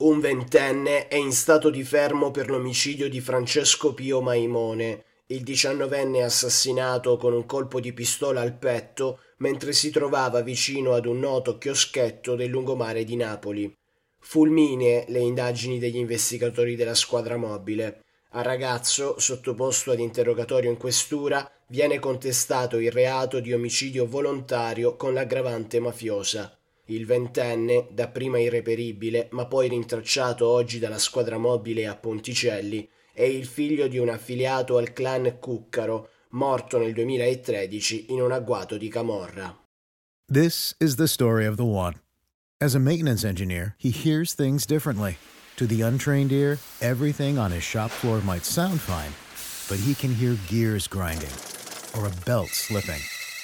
Un ventenne è in stato di fermo per l'omicidio di Francesco Pio Maimone, il diciannovenne assassinato con un colpo di pistola al petto mentre si trovava vicino ad un noto chioschetto del lungomare di Napoli. Fulminee le indagini degli investigatori della squadra mobile. Al ragazzo, sottoposto ad interrogatorio in questura, viene contestato il reato di omicidio volontario con l'aggravante mafiosa. Il ventenne, dapprima irreperibile, ma poi rintracciato oggi dalla squadra mobile a Ponticelli, è il figlio di un affiliato al clan Cuccaro, morto nel 2013 in un agguato di Camorra. This is the story of the one. As a maintenance engineer, he hears things differently. To the untrained ear, everything on his shop floor might sound fine, but he can hear gears grinding or a belt slipping.